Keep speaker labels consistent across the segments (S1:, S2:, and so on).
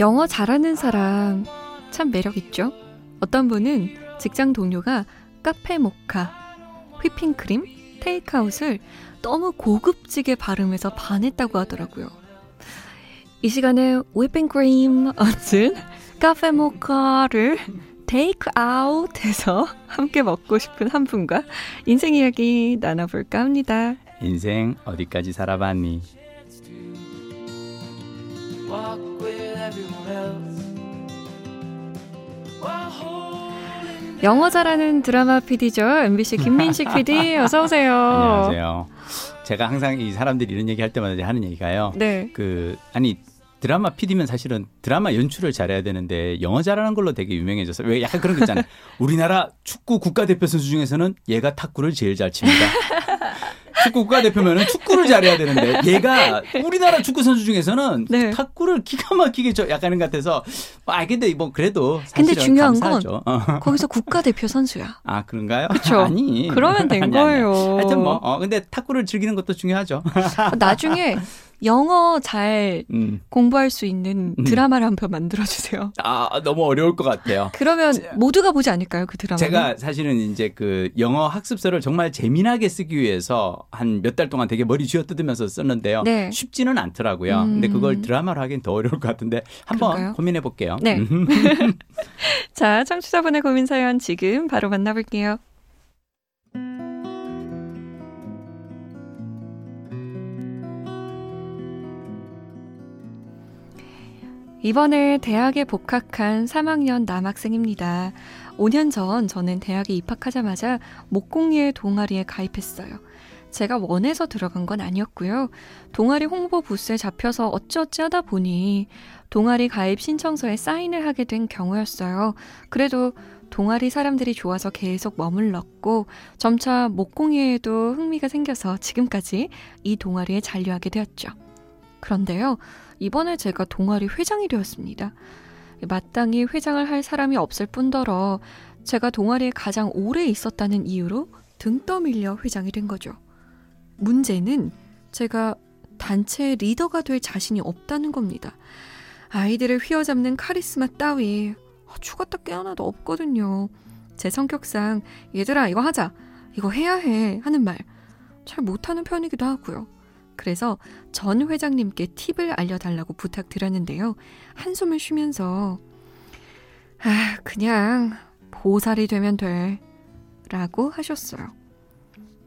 S1: 영어 잘하는 사람 참 매력 있죠? 어떤 분은 직장 동료가 카페 모카, 휘핑크림, 테이크아웃을 너무 고급지게 발음해서 반했다고 하더라고요. 이 시간에 휘핑크림 얹은 카페 모카를 테이크아웃해서 함께 먹고 싶은 한 분과 인생 이야기 나눠볼까 합니다.
S2: 인생 어디까지 살아봤니?
S1: 영어 잘하는 드라마 PD죠. MBC 김민식 PD 어서 오세요.
S2: 안녕하세요. 제가 항상 이 사람들이 이런 얘기 할 때마다 하는 얘기가요.
S1: 네.
S2: 그 아니 드라마 PD면 사실은 드라마 연출을 잘해야 되는데 영어 잘하는 걸로 되게 유명해져서 왜 약간 그런 거 있잖아요. 우리나라 축구 국가대표 선수 중에서는 얘가 탁구를 제일 잘 칩니다. 축구 국가대표면은 축구 를 잘해야 되는데 얘가 우리나라 축구 선수 중에서는 네. 탁구를 기가 막히게 저 약간은 같아서 아 근데 뭐 그래도
S1: 근데 중요한
S2: 감사하죠.
S1: 건 어. 거기서 국가대표 선수야.
S2: 아 그런가요?
S1: 그렇죠.
S2: 아니
S1: 그러면 된
S2: 아니,
S1: 거예요.
S2: 아니. 하여튼 뭐 어, 근데 탁구를 즐기는 것도 중요하죠.
S1: 나중에 영어 잘 음. 공부할 수 있는 음. 드라마를 한편 만들어 주세요.
S2: 아 너무 어려울 것 같아요.
S1: 그러면 모두가 보지 않을까요 그 드라마?
S2: 제가 사실은 이제 그 영어 학습서를 정말 재미나게 쓰기 위해서 한 몇 달 동안 되게 머리 쥐어뜯으면서 썼는데요. 네. 쉽지는 않더라고요. 음. 근데 그걸 드라마로 하기엔 더 어려울 것 같은데 한번 그럴까요? 고민해 볼게요.
S1: 네. 자 청취자분의 고민 사연 지금 바로 만나볼게요. 이번에 대학에 복학한 3학년 남학생입니다. 5년 전 저는 대학에 입학하자마자 목공예 동아리에 가입했어요. 제가 원해서 들어간 건 아니었고요. 동아리 홍보 부스에 잡혀서 어찌어찌 하다 보니 동아리 가입 신청서에 사인을 하게 된 경우였어요. 그래도 동아리 사람들이 좋아서 계속 머물렀고 점차 목공예에도 흥미가 생겨서 지금까지 이 동아리에 잔류하게 되었죠. 그런데요. 이번에 제가 동아리 회장이 되었습니다. 마땅히 회장을 할 사람이 없을 뿐더러 제가 동아리에 가장 오래 있었다는 이유로 등 떠밀려 회장이 된 거죠. 문제는 제가 단체의 리더가 될 자신이 없다는 겁니다. 아이들을 휘어잡는 카리스마 따위 죽었다 깨어나도 없거든요. 제 성격상 얘들아 이거 하자 이거 해야 해 하는 말 잘 못하는 편이기도 하고요. 그래서 전 회장님께 팁을 알려달라고 부탁드렸는데요. 한숨을 쉬면서, 아, 그냥 보살이 되면 돼. 라고 하셨어요.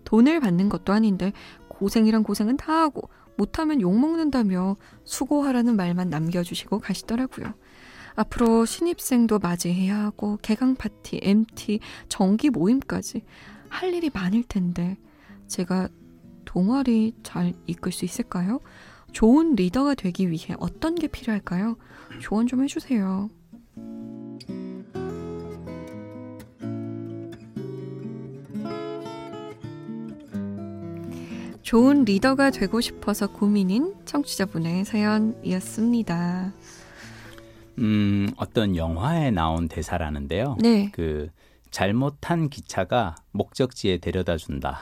S1: 돈을 받는 것도 아닌데 고생이란 고생은 다 하고 못하면 욕먹는다며 수고하라는 말만 남겨주시고 가시더라고요. 앞으로 신입생도 맞이해야 하고 개강 파티, MT, 정기 모임까지 할 일이 많을 텐데 제가 동아리 잘 이끌 수 있을까요? 좋은 리더가 되기 위해 어떤 게 필요할까요? 조언 좀 해주세요. 좋은 리더가 되고 싶어서 고민인 청취자분의 사연이었습니다.
S2: 음, 어떤 영화에 나온 대사라는데요. 네. 그 잘못한 기차가 목적지에 데려다 준다.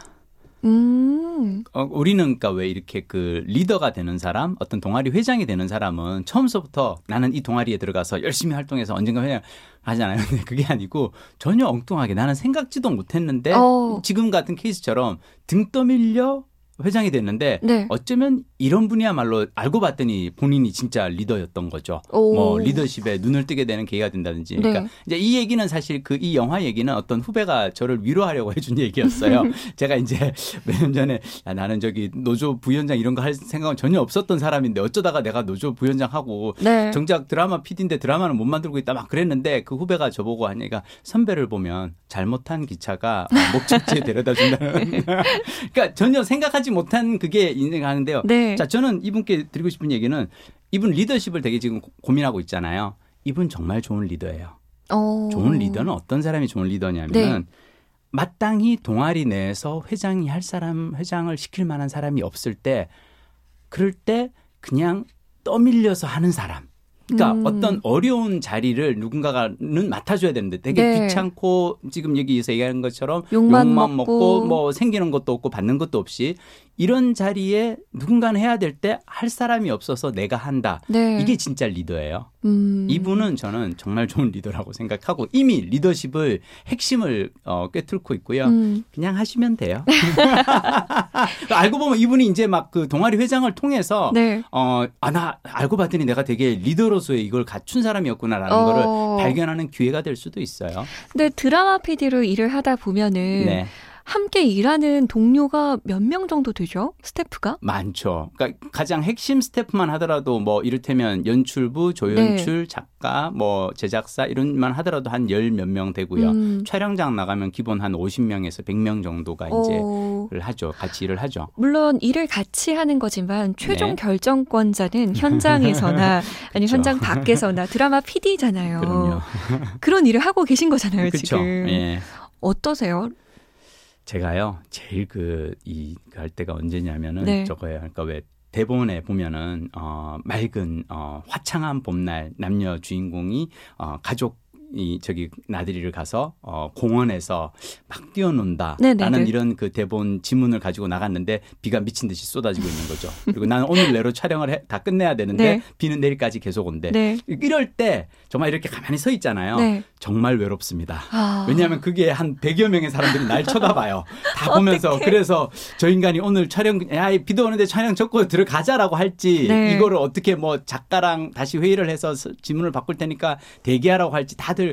S2: 음. 어, 우리는 그러니까 왜 이렇게 그 리더가 되는 사람, 어떤 동아리 회장이 되는 사람은 처음서부터 나는 이 동아리에 들어가서 열심히 활동해서 언젠가 회장 하잖아요. 근데 그게 아니고 전혀 엉뚱하게 나는 생각지도 못했는데 어. 지금 같은 케이스처럼 등 떠밀려 회장이 됐는데 네. 어쩌면 이런 분이야말로 알고 봤더니 본인이 진짜 리더였던 거죠. 오. 뭐 리더십에 눈을 뜨게 되는 계기가 된다든지. 그러니까 네. 이제 이 얘기는 사실 그 이 영화 얘기는 어떤 후배가 저를 위로하려고 해준 얘기였어요. 제가 이제 몇 년 전에 야, 나는 저기 노조 부위원장 이런 거 할 생각은 전혀 없었던 사람인데 어쩌다가 내가 노조 부위원장 하고 네. 정작 드라마 PD인데 드라마는 못 만들고 있다 막 그랬는데 그 후배가 저보고 하니까 선배를 보면 잘못한 기차가 목적지에 데려다 준다는. 그러니까 전혀 생각하지 못한 그게 인생하는데요. 네. 네. 자, 저는 이분께 드리고 싶은 얘기는 이분 리더십을 되게 지금 고민하고 있잖아요. 이분 정말 좋은 리더예요. 오. 좋은 리더는 어떤 사람이 좋은 리더냐면은 네. 마땅히 동아리 내에서 회장이 할 사람, 회장을 시킬 만한 사람이 없을 때 그럴 때 그냥 떠밀려서 하는 사람. 그러니까 음. 어떤 어려운 자리를 누군가가는 맡아줘야 되는데 되게 네. 귀찮고 지금 여기서 얘기하는 것처럼 욕만, 욕만 먹고. 먹고 뭐 생기는 것도 없고 받는 것도 없이 이런 자리에 누군가는 해야 될 때 할 사람이 없어서 내가 한다. 네. 이게 진짜 리더예요. 음. 이분은 저는 정말 좋은 리더라고 생각하고 이미 리더십을 핵심을 어, 꿰뚫고 있고요. 음. 그냥 하시면 돼요. 알고 보면 이분이 이제 막 그 동아리 회장을 통해서 네. 어, 아, 나 알고 봤더니 내가 되게 리더로 서의 이걸 갖춘 사람이었구나라는 어. 거를 발견하는 기회가 될 수도 있어요.
S1: 근데 드라마 PD로 일을 하다 보면은 네. 함께 일하는 동료가 몇 명 정도 되죠? 스태프가?
S2: 많죠. 그러니까 가장 핵심 스태프만 하더라도 뭐 이를테면 연출부, 조연출, 네. 작가, 뭐 제작사 이런만 하더라도 한 열 몇 명 되고요. 음. 촬영장 나가면 기본 한 50명에서 100명 정도가 이제 어. 를 하죠. 같이 일을 하죠.
S1: 물론 일을 같이 하는 거지만 최종 네. 결정권자는 현장에서나 아니 현장 밖에서나 드라마 PD잖아요. 그럼요. 그런 일을 하고 계신 거잖아요, 그쵸? 지금. 예. 어떠세요?
S2: 제가요 제일 그 이 할 때가 언제냐면은 네. 저거예요. 그러니까 왜 대본에 보면은 어 맑은 어 화창한 봄날 남녀 주인공이 어 가족 이 저기 나들이를 가서 어 공원에서 막 뛰어논다. 라는 이런 그 대본 지문을 가지고 나갔는데 비가 미친 듯이 쏟아지고 있는 거죠. 그리고 나는 오늘 내로 촬영을 해, 다 끝내야 되는데 네. 비는 내일까지 계속 온대. 네. 이럴 때 정말 이렇게 가만히 서 있잖아요. 네. 정말 외롭습니다. 아. 왜냐하면 그게 한 100여 명의 사람들이 날 쳐다봐요. 다 보면서 그래서 저 인간이 오늘 촬영 야 비도 오는데 촬영 접고 들어가자라고 할지 네. 이거를 어떻게 뭐 작가랑 다시 회의를 해서 지문을 바꿀 테니까 대기하라고 할지 다들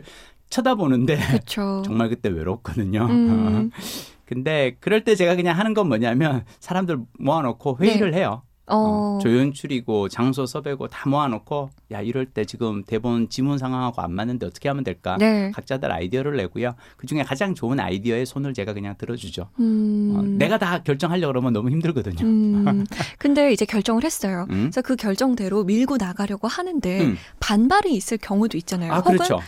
S2: 쳐다보는데 그쵸. 정말 그때 외롭거든요. 음. 근데 그럴 때 제가 그냥 하는 건 뭐냐면 사람들 모아놓고 회의를 네. 해요. 어. 어, 조연출이고 장소 섭외고 다 모아놓고 야 이럴 때 지금 대본 지문 상황하고 안 맞는데 어떻게 하면 될까? 네. 각자들 아이디어를 내고요. 그 중에 가장 좋은 아이디어의 손을 제가 그냥 들어주죠. 음. 어, 내가 다 결정하려 고 그러면 너무 힘들거든요. 음.
S1: 근데 이제 결정을 했어요. 음? 그래서 그 결정대로 밀고 나가려고 하는데 음. 반발이 있을 경우도 있잖아요. 아, 그렇죠.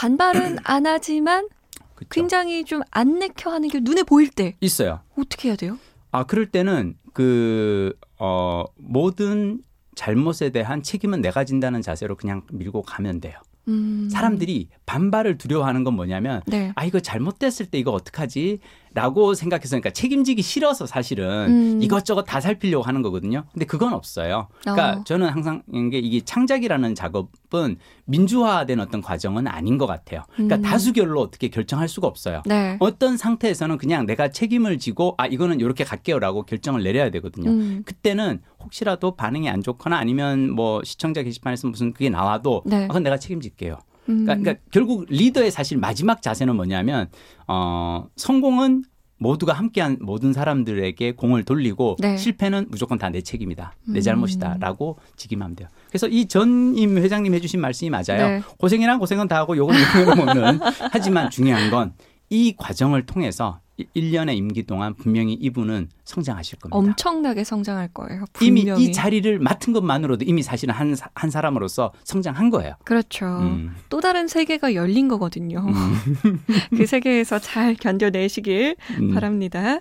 S1: 반발은 안 하지만 그쵸. 굉장히 좀 안 내켜 하는 게 눈에 보일 때
S2: 있어요.
S1: 어떻게 해야 돼요?
S2: 아 그럴 때는 그 어, 모든 잘못에 대한 책임은 내가 진다는 자세로 그냥 밀고 가면 돼요. 음. 사람들이 반발을 두려워하는 건 뭐냐면 네. 아 이거 잘못됐을 때 이거 어떡하지? 라고 생각해서 그러니까 책임지기 싫어서 사실은 음. 이것저것 다 살피려고 하는 거거든요. 근데 그건 없어요. 그러니까 어. 저는 항상 이게 이게 창작이라는 작업은 민주화된 어떤 과정은 아닌 것 같아요. 그러니까 음. 다수결로 어떻게 결정할 수가 없어요. 네. 어떤 상태에서는 그냥 내가 책임을 지고 아 이거는 이렇게 갈게요라고 결정을 내려야 되거든요. 음. 그때는 혹시라도 반응이 안 좋거나 아니면 뭐 시청자 게시판에서 무슨 그게 나와도 네. 아, 그건 내가 책임질게요. 그러니까, 그러니까 결국 리더의 사실 마지막 자세는 뭐냐면 어 성공은 모두가 함께한 모든 사람들에게 공을 돌리고 네. 실패는 무조건 다 내 책임이다. 내 음. 잘못이다라고 직임하면 돼요. 그래서 이 전임 회장님 해주신 말씀이 맞아요. 네. 고생이란 고생은 다 하고 요건 요건 먹는. 하지만 중요한 건 이 과정을 통해서 1년의 임기 동안 분명히 이분은 성장하실 겁니다.
S1: 엄청나게 성장할 거예요. 분명히.
S2: 이미 이 자리를 맡은 것만으로도 이미 사실은 한, 한 사람으로서 성장한 거예요.
S1: 그렇죠. 음. 또 다른 세계가 열린 거거든요. 음. 그 세계에서 잘 견뎌내시길 음. 바랍니다.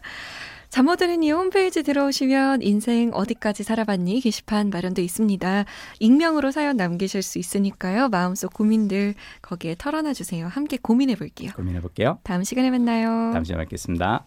S1: 잠모드는이 홈페이지 들어오시면 인생 어디까지 살아봤니 게시판 마련돼 있습니다. 익명으로 사연 남기실 수 있으니까요. 마음속 고민들 거기에 털어놔 주세요. 함께 고민해 볼게요.
S2: 고민해 볼게요.
S1: 다음 시간에 만나요.
S2: 다음 시간에 뵙겠습니다.